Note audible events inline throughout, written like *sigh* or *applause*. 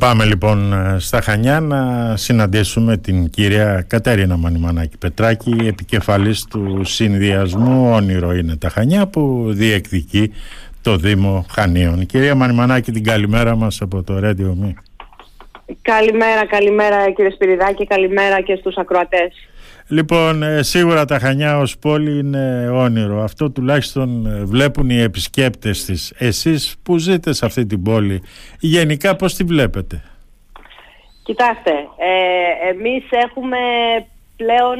Πάμε λοιπόν ε, στα Χανιά να συναντήσουμε την κυρία Κατέρινα Μανιμανάκη Πετράκη, επικεφαλής του συνδυασμού «Όνειρο είναι τα Χανιά» που διεκδικεί το Δήμο Χανίων. Κυρία Μανιμανάκη, την καλημέρα μας από το Radio Me. Καλημέρα, καλημέρα κύριε Σπυριδάκη, καλημέρα και στους ακροατές. Λοιπόν, ε, σίγουρα τα Χανιά ως πόλη είναι όνειρο. Αυτό τουλάχιστον ε, βλέπουν οι επισκέπτες της. Εσείς που ζείτε σε αυτή την πόλη, γενικά πώς τη βλέπετε; Κοιτάξτε, ε, εμείς έχουμε πλέον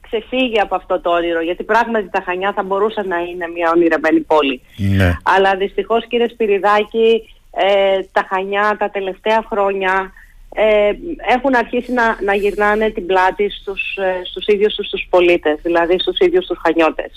ξεφύγει από αυτό το όνειρο, γιατί πράγματι τα Χανιά θα μπορούσαν να είναι μια ονειρεμένη πόλη. Ναι. Αλλά δυστυχώς κύριε Σπυριδάκη, ε, τα Χανιά τα τελευταία χρόνια ε, έχουν αρχίσει να, να γυρνάνε την πλάτη στους, ε, στους ίδιους τους, τους πολίτες, δηλαδή στους ίδιους τους χανιώτες.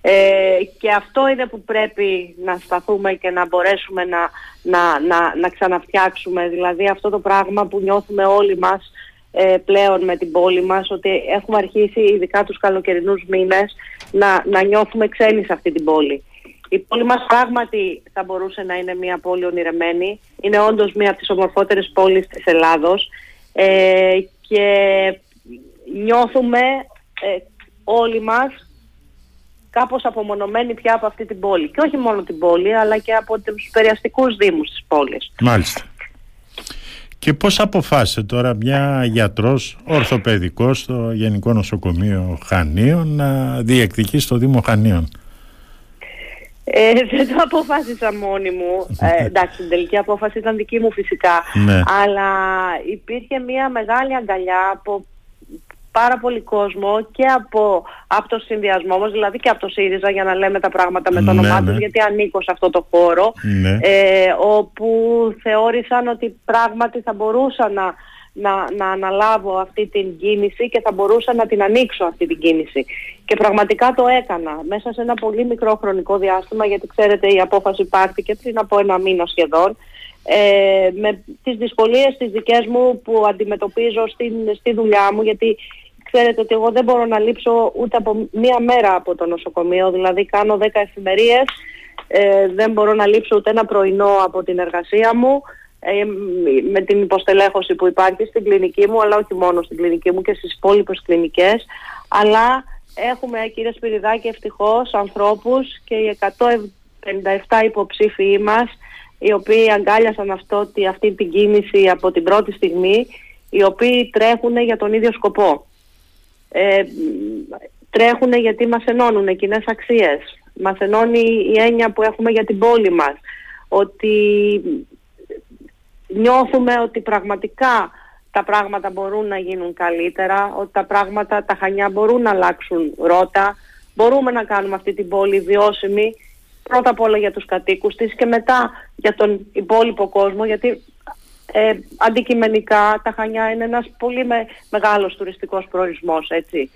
Ε, και αυτό είναι που πρέπει να σταθούμε και να μπορέσουμε να, να, να, να ξαναφτιάξουμε, δηλαδή αυτό το πράγμα που νιώθουμε όλοι μας ε, πλέον με την πόλη μας, ότι έχουμε αρχίσει ειδικά τους καλοκαιρινούς μήνες να, να νιώθουμε ξένοι σε αυτή την πόλη. Η πόλη μας πράγματι θα μπορούσε να είναι μια πόλη ονειρεμένη. Είναι όντως μια από τις ομορφότερες πόλεις της Ελλάδος ε, και νιώθουμε ε, όλοι μας κάπως απομονωμένοι πια από αυτή την πόλη. Και όχι μόνο την πόλη, αλλά και από τους περιαστικούς δήμους της πόλης. Μάλιστα. Και πώς αποφάσισε τώρα μια γιατρός ορθοπαιδικός στο Γενικό Νοσοκομείο Χανίων να διεκδικεί στο Δήμο Χανίων; Ε, δεν το αποφάσισα μόνη μου. Ε, *laughs* εντάξει, την τελική απόφαση ήταν δική μου φυσικά. Ναι. Αλλά υπήρχε μια μεγάλη αγκαλιά από πάρα πολύ κόσμο και από, από το συνδυασμό μας, δηλαδή και από το ΣΥΡΙΖΑ για να λέμε τα πράγματα με το Ναι, όνομά ναι. τους, γιατί ανήκω σε αυτό το χώρο, Ναι. ε, όπου θεώρησαν ότι πράγματι θα μπορούσα να, να, να αναλάβω αυτή την κίνηση και θα μπορούσα να την ανοίξω αυτή την κίνηση. Και πραγματικά το έκανα μέσα σε ένα πολύ μικρό χρονικό διάστημα, γιατί ξέρετε η απόφαση πάρθηκε πριν από ένα μήνα σχεδόν, ε, με τις δυσκολίες τις δικές μου που αντιμετωπίζω στην, στη δουλειά μου, γιατί ξέρετε ότι εγώ δεν μπορώ να λείψω ούτε από μία μέρα από το νοσοκομείο, δηλαδή κάνω 10 εφημερίες, ε, δεν μπορώ να λείψω ούτε ένα πρωινό από την εργασία μου, ε, μ- με την υποστελέχωση που υπάρχει στην κλινική μου, αλλά όχι μόνο στην κλινική μου και στις υπόλοιπες κλινικές, αλλά έχουμε κύριε Σπυριδάκη ευτυχώς ανθρώπους και οι 157 υποψήφοι μας οι οποίοι αγκάλιασαν αυτό, τη- αυτή την κίνηση από την πρώτη στιγμή, οι οποίοι τρέχουν για τον ίδιο σκοπό. Ε, τρέχουν γιατί μας ενώνουν κοινές αξίες. Μας ενώνει η έννοια που έχουμε για την πόλη μας. Ότι νιώθουμε ότι πραγματικά τα πράγματα μπορούν να γίνουν καλύτερα, ότι τα πράγματα, τα χανιά μπορούν να αλλάξουν ρότα, μπορούμε να κάνουμε αυτή την πόλη βιώσιμη, πρώτα απ' όλα για τους κατοίκους της και μετά για τον υπόλοιπο κόσμο, γιατί ε, αντικειμενικά τα Χανιά είναι ένας πολύ με, μεγάλος τουριστικός προορισμός, έτσι.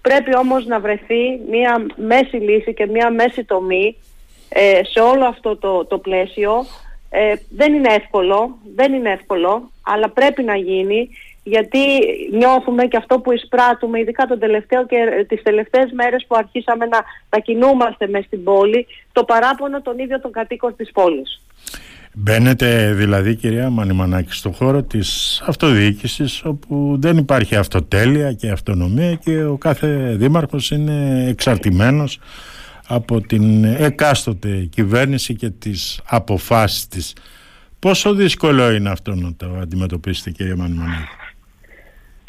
Πρέπει όμως να βρεθεί μια μέση λύση και μια μέση τομή ε, σε όλο αυτό το, το πλαίσιο. Ε, δεν είναι εύκολο, δεν είναι εύκολο, αλλά πρέπει να γίνει γιατί νιώθουμε και αυτό που εισπράττουμε, ειδικά τον τελευταίο και ε, τις τελευταίες μέρες που αρχίσαμε να, να κινούμαστε μες στην πόλη, το παράπονο των ίδιων των κατοίκων της πόλης. Μπαίνετε δηλαδή κυρία Μανιμανάκη στο χώρο της αυτοδιοίκησης όπου δεν υπάρχει αυτοτέλεια και αυτονομία και ο κάθε δήμαρχος είναι εξαρτημένος από την εκάστοτε κυβέρνηση και τις αποφάσεις της. Πόσο δύσκολο είναι αυτό να το αντιμετωπίσετε κυρία Μανιμανάκη.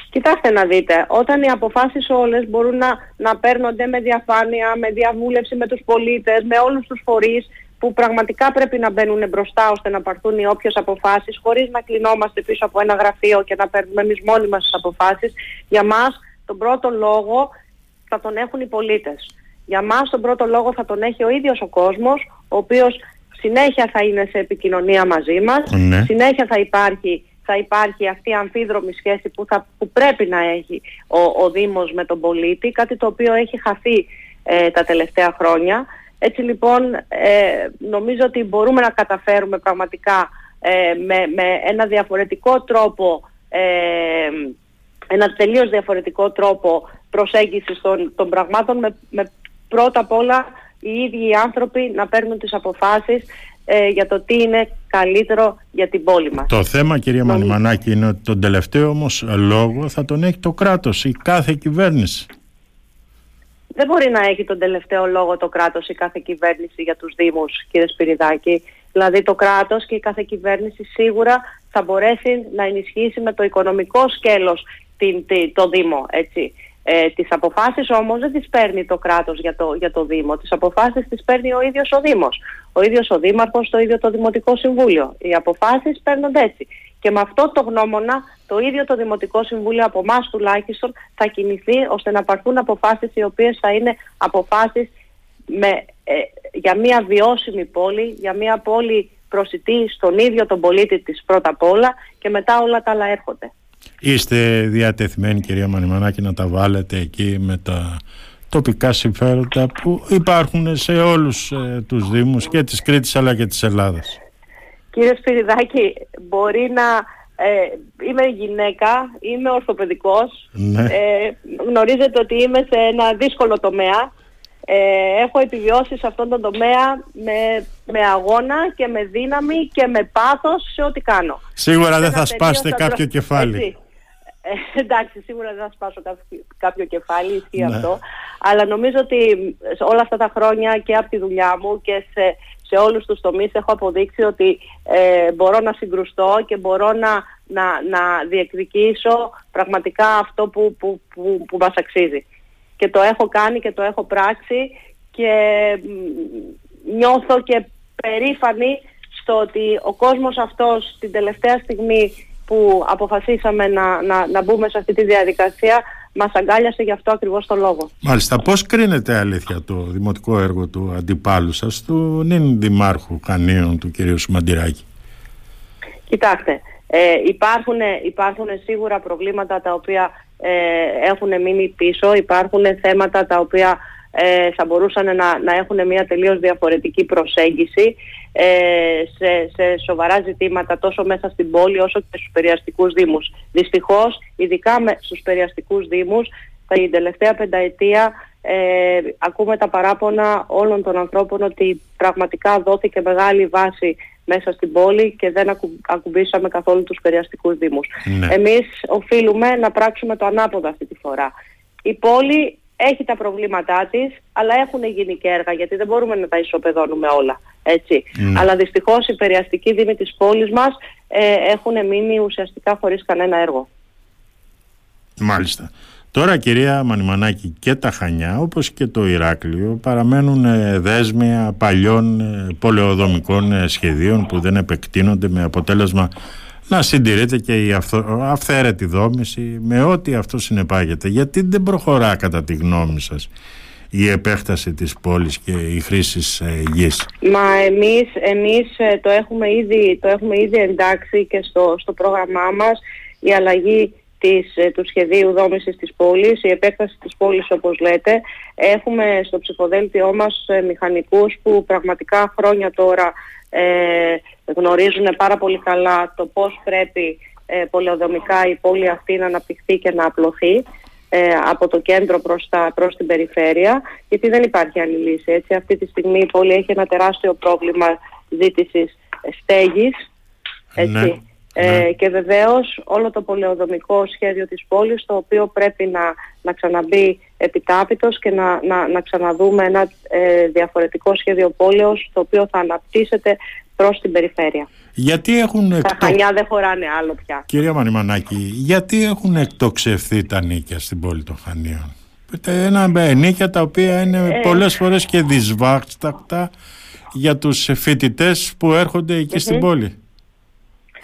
Κοιτάξτε να δείτε, όταν οι αποφάσεις όλες μπορούν να, να παίρνονται με διαφάνεια, με διαβούλευση με τους πολίτες, με όλους τους φορείς που πραγματικά πρέπει να μπαίνουν μπροστά ώστε να πάρθουν οι όποιες αποφάσεις χωρίς να κλεινόμαστε πίσω από ένα γραφείο και να παίρνουμε εμείς μόνοι μας τις αποφάσεις. Για μας τον πρώτο λόγο θα τον έχουν οι πολίτες. Για μας τον πρώτο λόγο θα τον έχει ο ίδιος ο κόσμος, ο οποίος συνέχεια θα είναι σε επικοινωνία μαζί μας, Ναι. συνέχεια θα υπάρχει, θα υπάρχει αυτή η αμφίδρομη σχέση που, θα, που πρέπει να έχει ο, ο Δήμος με τον πολίτη, κάτι το οποίο έχει χαθεί ε, τα τελευταία χρόνια. Έτσι λοιπόν ε, νομίζω ότι μπορούμε να καταφέρουμε πραγματικά ε, με, με ένα διαφορετικό τρόπο, ε, ένα τελείως διαφορετικό τρόπο προσέγγισης των, των πραγμάτων με, με πρώτα απ' όλα οι ίδιοι οι άνθρωποι να παίρνουν τις αποφάσεις, ε, για το τι είναι καλύτερο για την πόλη μας. Το θέμα κυρία Μανιμανάκη είναι ότι τον τελευταίο όμως λόγο θα τον έχει το κράτος, η κάθε κυβέρνηση. Δεν μπορεί να έχει τον τελευταίο λόγο το κράτος ή κάθε κυβέρνηση για τους Δήμους, κύριε Σπυριδάκη. Δηλαδή το κράτος και η κάθε κυβέρνηση σίγουρα θα μπορέσει να ενισχύσει με το οικονομικό σκέλος την, το Δήμο, έτσι. Ε, τις αποφάσεις όμως δεν τις παίρνει το κράτος για το, για το Δήμο. Τις αποφάσεις τις παίρνει ο ίδιος ο Δήμος. Ο ίδιος ο Δήμαρχος, το ίδιο το Δημοτικό Συμβούλιο. Οι αποφάσεις παίρνονται έτσι. Και με αυτό το γνώμονα το ίδιο το Δημοτικό Συμβούλιο από εμάς τουλάχιστον θα κινηθεί ώστε να πάρθουν αποφάσεις οι οποίες θα είναι αποφάσεις με, ε, για μια βιώσιμη πόλη, για μια πόλη προσιτή στον ίδιο τον πολίτη της πρώτα απ' όλα και μετά όλα τα άλλα έρχονται. Είστε διατεθειμένοι κυρία Μανιμανάκη να τα βάλετε εκεί με τα τοπικά συμφέροντα που υπάρχουν σε όλους ε, τους Δήμους και της Κρήτης αλλά και της Ελλάδας. Κύριε Σπυριδάκη, μπορεί να ε, είμαι γυναίκα, είμαι ορθοπαιδικός, ναι. ε, γνωρίζετε ότι είμαι σε ένα δύσκολο τομέα. Ε, έχω επιβιώσει σε αυτόν τον τομέα με, με αγώνα και με δύναμη και με πάθος σε ό,τι κάνω. Σίγουρα δεν θα σπάσετε κάποιο κεφάλι. Ε, εντάξει, σίγουρα δεν θα σπάσω κάποιο, κεφάλι, ισχύει ναι. αυτό. Αλλά νομίζω ότι όλα αυτά τα χρόνια και από τη δουλειά μου και σε, σε όλους τους τομείς έχω αποδείξει ότι ε, μπορώ να συγκρουστώ και μπορώ να, να, να διεκδικήσω πραγματικά αυτό που, που, που, που μας αξίζει. Και το έχω κάνει και το έχω πράξει και νιώθω και περήφανη στο ότι ο κόσμος αυτός την τελευταία στιγμή που αποφασίσαμε να, να, να μπούμε σε αυτή τη διαδικασία μας αγκάλιασε γι' αυτό ακριβώς το λόγο. Μάλιστα, πώς κρίνεται αλήθεια το δημοτικό έργο του αντιπάλου σας, του νυν δημάρχου Κανίων, του κ. Σουμαντηράκη. Κοιτάξτε, ε, υπάρχουν, υπάρχουν σίγουρα προβλήματα τα οποία ε, έχουν μείνει πίσω, υπάρχουν θέματα τα οποία ε, θα μπορούσαν να, να έχουν μια τελείως διαφορετική προσέγγιση ε, σε, σε σοβαρά ζητήματα τόσο μέσα στην πόλη όσο και στους περιαστικούς δήμους. Δυστυχώς, ειδικά με, στους περιαστικούς δήμους, την τελευταία πενταετία ε, ακούμε τα παράπονα όλων των ανθρώπων ότι πραγματικά δόθηκε μεγάλη βάση μέσα στην πόλη και δεν ακου, ακουμπήσαμε καθόλου τους περιαστικούς δήμους. Ναι. Εμείς οφείλουμε να πράξουμε το ανάποδο αυτή τη φορά. Η πόλη έχει τα προβλήματά της, αλλά έχουν γίνει και έργα, γιατί δεν μπορούμε να τα ισοπεδώνουμε όλα. Έτσι. Ναι. Αλλά δυστυχώς οι περιαστικοί δήμοι της πόλης μας ε, έχουν μείνει ουσιαστικά χωρίς κανένα έργο. Μάλιστα. Τώρα κυρία Μανιμανάκη και τα Χανιά όπως και το Ηράκλειο παραμένουν ε, δέσμια παλιών ε, πολεοδομικών ε, σχεδίων που δεν επεκτείνονται με αποτέλεσμα να συντηρείται και η αυθαίρετη δόμηση με ό,τι αυτό συνεπάγεται. Γιατί δεν προχωρά κατά τη γνώμη σας η επέκταση της πόλης και η χρήση γης; Μα εμείς, εμείς το, έχουμε ήδη, το έχουμε ήδη εντάξει και στο, στο πρόγραμμά μας η αλλαγή της, του σχεδίου δόμησης της πόλης, η επέκταση της πόλης όπως λέτε. Έχουμε στο ψηφοδέλτιό μας μηχανικούς που πραγματικά χρόνια τώρα ε, γνωρίζουν πάρα πολύ καλά το πώς πρέπει ε, πολεοδομικά η πόλη αυτή να αναπτυχθεί και να απλωθεί ε, από το κέντρο προς, τα, προς την περιφέρεια γιατί δεν υπάρχει άλλη λύση. Έτσι. Αυτή τη στιγμή η πόλη έχει ένα τεράστιο πρόβλημα ζήτησης στέγης έτσι. Ναι. Ε, ναι. και βεβαίως όλο το πολεοδομικό σχέδιο της πόλης το οποίο πρέπει να, να ξαναμπεί επιτάπητος και να, να, να ξαναδούμε ένα ε, διαφορετικό σχέδιο πόλεως το οποίο θα αναπτύσσεται προς την περιφέρεια. Γιατί έχουν εκτο... Τα χανιά δεν χωράνε άλλο πια. Κυρία Μανιμανάκη, γιατί έχουν εκτοξευθεί τα νίκια στην πόλη των Χανίων; Ένα νίκια τα οποία είναι ε... πολλές φορές και δυσβάστακτα για τους φοιτητέ που έρχονται στην πόλη.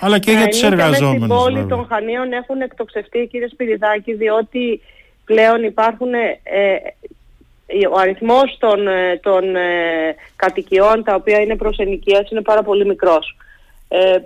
Αλλά και για τους εργαζόμενους. Στην πόλη των Χανίων έχουν εκτοξευτεί κύριε Σπυριδάκη διότι πλέον υπάρχουν ε, ο αριθμός των, ε, των ε, κατοικιών τα οποία είναι προς ενοικίας είναι πάρα πολύ μικρός. Ε,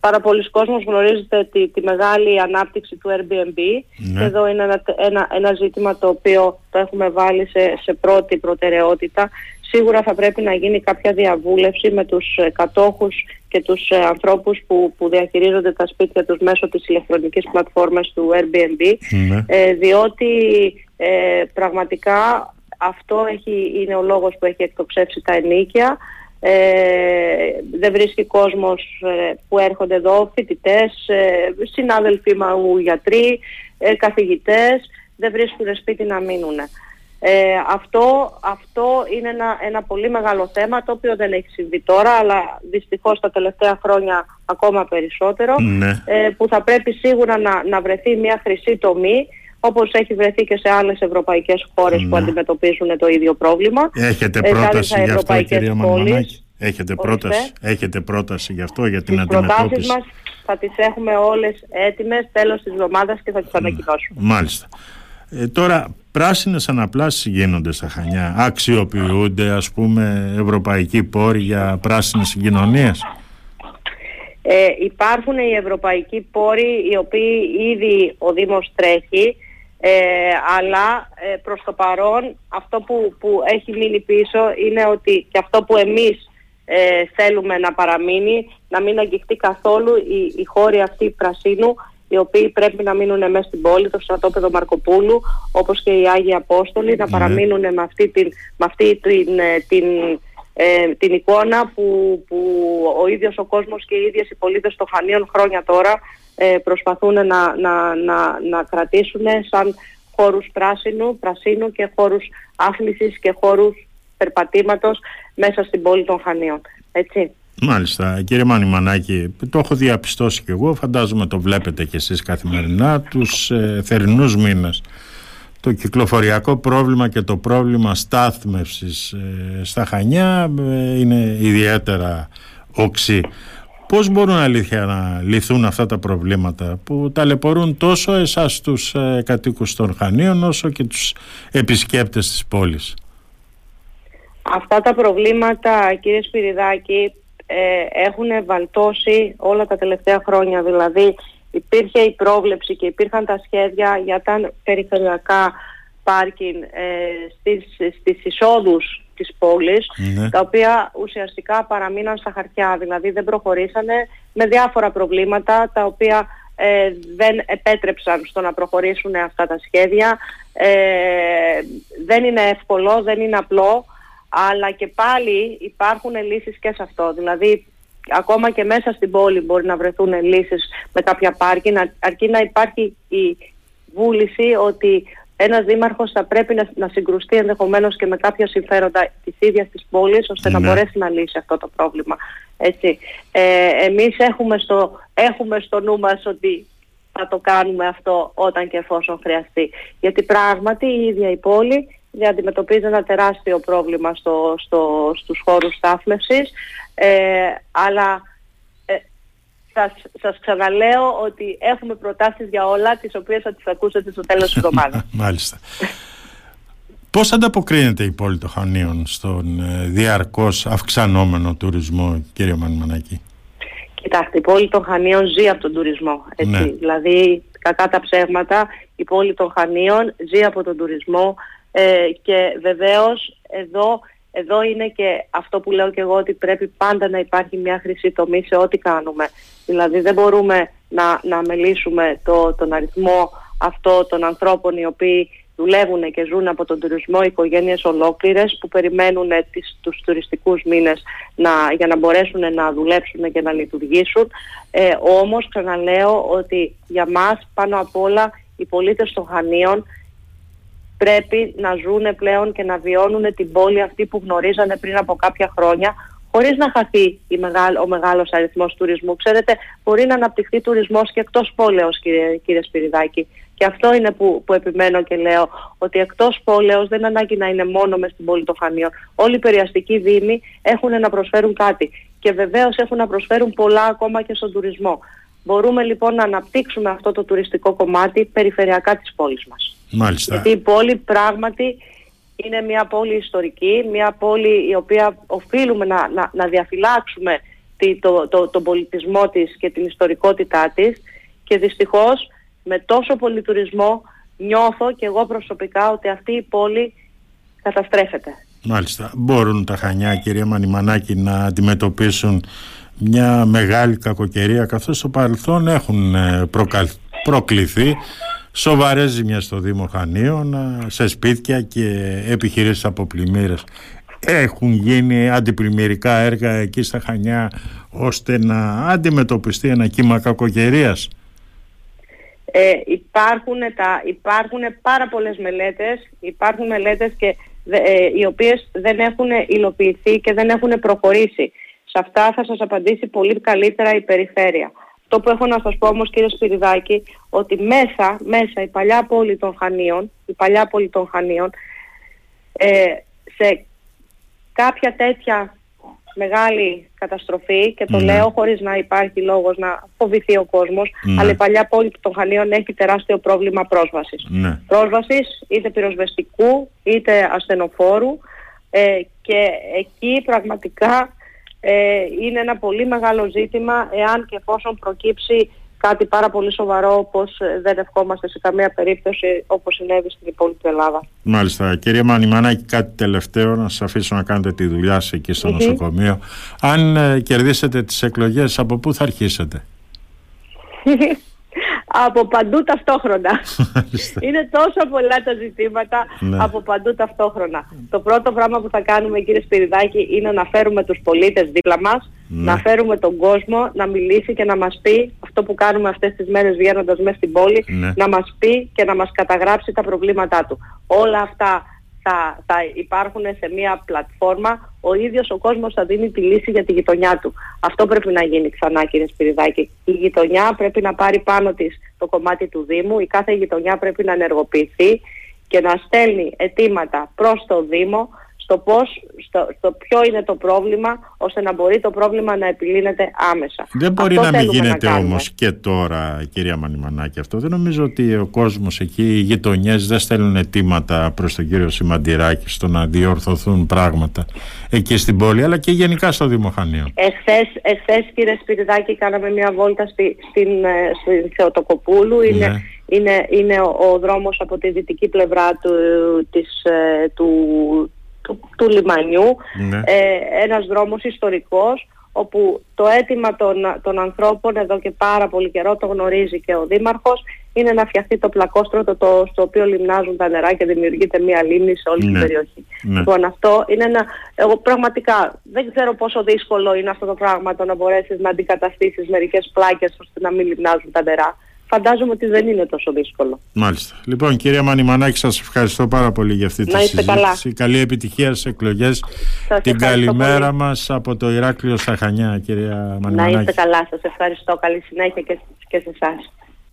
πάρα πολλοί κόσμος γνωρίζετε τη, τη μεγάλη ανάπτυξη του Airbnb ναι. εδώ είναι ένα, ένα, ένα ζήτημα το οποίο το έχουμε βάλει σε, σε πρώτη προτεραιότητα σίγουρα θα πρέπει να γίνει κάποια διαβούλευση με τους ε, κατόχους και τους ε, ανθρώπους που, που διαχειρίζονται τα σπίτια τους μέσω της ηλεκτρονικής πλατφόρμας του Airbnb ναι. ε, διότι πραγματικά αυτό έχει, είναι ο λόγος που έχει εκτοξεύσει τα ενίκια δεν βρίσκει κόσμος που έρχονται εδώ, φοιτητές, συνάδελφοί μου γιατροί, καθηγητές, δεν βρίσκουν σπίτι να μείνουν. Ε, αυτό, αυτό είναι ένα, ένα πολύ μεγάλο θέμα το οποίο δεν έχει συμβεί τώρα αλλά δυστυχώς τα τελευταία χρόνια ακόμα περισσότερο ναι. ε, που θα πρέπει σίγουρα να, να βρεθεί μια χρυσή τομή όπως έχει βρεθεί και σε άλλες ευρωπαϊκές χώρες που ναι. αντιμετωπίζουν το ίδιο πρόβλημα. Έχετε ε, πρόταση ε, γι' αυτό κυρία Μανμανάκη. Έχετε πρόταση, έχετε πρόταση γι' αυτό για την τις αντιμετώπιση; Τις προτάσεις μας θα τις έχουμε όλες έτοιμες τέλος της εβδομάδας και θα τις ανακοινώσουμε. Μάλιστα. Ε, τώρα πράσινες αναπλάσεις γίνονται στα Χανιά, αξιοποιούνται ας πούμε ευρωπαϊκοί πόροι για πράσινες συγκοινωνίες. Ε, υπάρχουν οι ευρωπαϊκοί πόροι οι οποίοι ήδη ο Δήμος τρέχει ε, αλλά ε, προς το παρόν αυτό που, που έχει μείνει πίσω είναι ότι και αυτό που εμείς ε, θέλουμε να παραμείνει να μην αγγιχτεί καθόλου η, η χώρη αυτή πρασίνου οι οποίοι πρέπει να μείνουν μέσα στην πόλη, το στρατόπεδο Μαρκοπούλου, όπως και οι Άγιοι Απόστολοι, να ναι. παραμείνουν με αυτή την, με αυτή την, ε, την, ε, την εικόνα που, που ο ίδιος ο κόσμος και οι ίδιες οι πολίτες των Χανίων χρόνια τώρα ε, προσπαθούν να, να, να, να κρατήσουν σαν χώρους πράσινου, πρασίνου και χώρους άθλησης και χώρους περπατήματος μέσα στην πόλη των Χανίων. Έτσι. Μάλιστα, κύριε Μανιμανάκη, το έχω διαπιστώσει και εγώ, φαντάζομαι το βλέπετε και εσείς καθημερινά, τους ε, θερινούς μήνες. Το κυκλοφοριακό πρόβλημα και το πρόβλημα στάθμευσης ε, στα Χανιά ε, είναι ιδιαίτερα οξύ. Πώς μπορούν αλήθεια να λυθούν αυτά τα προβλήματα που ταλαιπωρούν τόσο εσάς τους ε, κατοίκους των Χανίων όσο και τους επισκέπτες της πόλης; Αυτά τα προβλήματα κύριε Σπυριδάκη ε, έχουν βαλτώσει όλα τα τελευταία χρόνια. Δηλαδή υπήρχε η πρόβλεψη και υπήρχαν τα σχέδια για τα περιφερειακά πάρκινγκ ε, στις, στις εισόδους της πόλης ναι. τα οποία ουσιαστικά παραμείναν στα χαρτιά δηλαδή δεν προχωρήσανε με διάφορα προβλήματα τα οποία ε, δεν επέτρεψαν στο να προχωρήσουν αυτά τα σχέδια ε, δεν είναι εύκολο, δεν είναι απλό αλλά και πάλι υπάρχουν λύσεις και σε αυτό. Δηλαδή ακόμα και μέσα στην πόλη μπορεί να βρεθούν λύσεις με κάποια πάρκι αρκεί να υπάρχει η βούληση ότι ένας δήμαρχος θα πρέπει να, να συγκρουστεί ενδεχομένως και με κάποια συμφέροντα της ίδιας της πόλης ώστε να ναι. μπορέσει να λύσει αυτό το πρόβλημα. Έτσι. Ε, εμείς έχουμε στο, έχουμε στο νου μας ότι θα το κάνουμε αυτό όταν και εφόσον χρειαστεί. Γιατί πράγματι η ίδια η πόλη αντιμετωπίζει ένα τεράστιο πρόβλημα στο, στο, στους χώρους στάθμευσης ε, αλλά ε, σας, σας ξαναλέω ότι έχουμε προτάσεις για όλα τις οποίες θα τις ακούσετε στο τέλος της *laughs* εβδομάδας. Μάλιστα. Πώς ανταποκρίνεται η πόλη των Χανίων στον ε, διαρκώς αυξανόμενο τουρισμό, κύριε Μανιμανάκη. Κοιτάξτε, η πόλη των Χανίων ζει από τον τουρισμό. Έτσι. Ναι. Δηλαδή, κακά τα ψέγματα, η πόλη των Χανίων ζει από τον τουρισμό. Ε, και βεβαίως εδώ, εδώ είναι και αυτό που λέω και εγώ ότι πρέπει πάντα να υπάρχει μια χρυσή τομή σε ό,τι κάνουμε. Δηλαδή δεν μπορούμε να, να μελήσουμε το, τον αριθμό αυτό των ανθρώπων οι οποίοι δουλεύουν και ζουν από τον τουρισμό οικογένειες ολόκληρες που περιμένουν τις, τους τουριστικούς μήνες να, για να μπορέσουν να δουλέψουν και να λειτουργήσουν. Ε, όμως ξαναλέω ότι για μας πάνω απ' όλα οι πολίτες των Χανίων πρέπει να ζουν πλέον και να βιώνουν την πόλη αυτή που γνωρίζανε πριν από κάποια χρόνια χωρίς να χαθεί η ο μεγάλος αριθμός τουρισμού. Ξέρετε, μπορεί να αναπτυχθεί τουρισμός και εκτός πόλεως, κύριε, κύριε Σπυριδάκη. Και αυτό είναι που, που επιμένω και λέω, ότι εκτός πόλεως δεν ανάγκη να είναι μόνο μες στην πόλη των Χανίων. Όλοι οι περιαστικοί δήμοι έχουν να προσφέρουν κάτι. Και βεβαίως έχουν να προσφέρουν πολλά ακόμα και στον τουρισμό. Μπορούμε λοιπόν να αναπτύξουμε αυτό το τουριστικό κομμάτι περιφερειακά της πόλης μας. Μάλιστα. Γιατί η πόλη πράγματι είναι μια πόλη ιστορική, μια πόλη η οποία οφείλουμε να, να, να διαφυλάξουμε το, το, τον πολιτισμό της και την ιστορικότητά της και δυστυχώς με τόσο πολύ τουρισμό νιώθω και εγώ προσωπικά ότι αυτή η πόλη καταστρέφεται. Μάλιστα. Μπορούν τα Χανιά, κυρία Μανιμανάκη, να αντιμετωπίσουν μια μεγάλη κακοκαιρία καθώς στο παρελθόν έχουν ε, προκληθεί σοβαρές ζημιές στο Δήμο Χανίων σε σπίτια και επιχειρήσεις από πλημμύρες. έχουν γίνει αντιπλημμυρικά έργα εκεί στα Χανιά ώστε να αντιμετωπιστεί ένα κύμα κακοκαιρίας. Ε, υπάρχουν, τα, υπάρχουν πάρα πολλές μελέτες, υπάρχουν μελέτες και, ε, οι οποίες δεν έχουν υλοποιηθεί και δεν έχουν προχωρήσει. Σε αυτά θα σας απαντήσει πολύ καλύτερα η περιφέρεια. Το που έχω να σας πω όμως κύριε Σπυριδάκη, ότι μέσα, μέσα η παλιά πόλη των Χανίων, η παλιά πόλη των Χανίων, ε, σε κάποια τέτοια μεγάλη καταστροφή και το ναι. λέω χωρίς να υπάρχει λόγος να φοβηθεί ο κόσμος ναι. αλλά η παλιά πόλη των Χανίων έχει τεράστιο πρόβλημα πρόσβασης. Ναι. Πρόσβασης είτε πυροσβεστικού είτε ασθενοφόρου ε, και εκεί πραγματικά ε, είναι ένα πολύ μεγάλο ζήτημα εάν και εφόσον προκύψει κάτι πάρα πολύ σοβαρό όπως ε, δεν ευχόμαστε σε καμία περίπτωση όπως συνέβη στην υπόλοιπη Ελλάδα. Μάλιστα. Κυρία Μανιμανάκη, κάτι τελευταίο να σας αφήσω να κάνετε τη δουλειά σας εκεί στο νοσοκομείο. Αν ε, κερδίσετε τις εκλογές, από πού θα αρχίσετε; *laughs* από παντού ταυτόχρονα. είναι τόσο πολλά τα ζητήματα ναι. από παντού ταυτόχρονα. Το πρώτο πράγμα που θα κάνουμε κύριε Σπυριδάκη είναι να φέρουμε τους πολίτες δίπλα μας, ναι. να φέρουμε τον κόσμο να μιλήσει και να μας πει αυτό που κάνουμε αυτές τις μέρες βγαίνοντας μέσα στην πόλη, ναι. να μας πει και να μας καταγράψει τα προβλήματά του. Όλα αυτά θα, θα υπάρχουν σε μια πλατφόρμα, ο ίδιος ο κόσμος θα δίνει τη λύση για τη γειτονιά του. Αυτό πρέπει να γίνει ξανά κύριε Σπυριδάκη. Η γειτονιά πρέπει να πάρει πάνω της το κομμάτι του Δήμου, η κάθε γειτονιά πρέπει να ενεργοποιηθεί και να στέλνει αιτήματα προς το Δήμο στο, πώς, στο, στο ποιο είναι το πρόβλημα ώστε να μπορεί το πρόβλημα να επιλύνεται άμεσα. Δεν μπορεί να μην γίνεται όμως και τώρα κυρία Μανιμανάκη αυτό. Δεν νομίζω ότι ο κόσμος εκεί, οι γειτονιές δεν στέλνουν αιτήματα προς τον κύριο Σημαντηράκη στο να διορθωθούν πράγματα εκεί στην πόλη αλλά και γενικά στο Δημοχανείο. Εχθές, εχθές κύριε Σπυριδάκη κάναμε μια βόλτα στη, στην, ε, στην Θεοτοκοπούλου. Είναι, ναι. είναι, είναι ο, ο, δρόμος από τη δυτική πλευρά του, της, ε, του, του, του λιμανιού, ναι. ε, ένας δρόμος ιστορικός όπου το αίτημα των, των ανθρώπων εδώ και πάρα πολύ καιρό το γνωρίζει και ο Δήμαρχος είναι να φτιαχτεί το πλακόστρωτο το, στο οποίο λιμνάζουν τα νερά και δημιουργείται μια λίμνη σε όλη την ναι. περιοχή. Ναι. Λοιπόν αυτό είναι ένα, εγώ πραγματικά δεν ξέρω πόσο δύσκολο είναι αυτό το πράγμα το να μπορέσεις να αντικαταστήσεις μερικές πλάκες ώστε να μην λιμνάζουν τα νερά φαντάζομαι ότι δεν είναι τόσο δύσκολο. Μάλιστα. Λοιπόν, κυρία Μανιμανάκη, σας ευχαριστώ πάρα πολύ για αυτή τη συζήτηση. Καλά. Καλή επιτυχία στις εκλογές. Την καλημέρα πολύ. μας από το Ηράκλειο στα Χανιά, κυρία Μανιμανάκη. Να είστε καλά. Σας ευχαριστώ. Καλή συνέχεια και, και σε εσάς.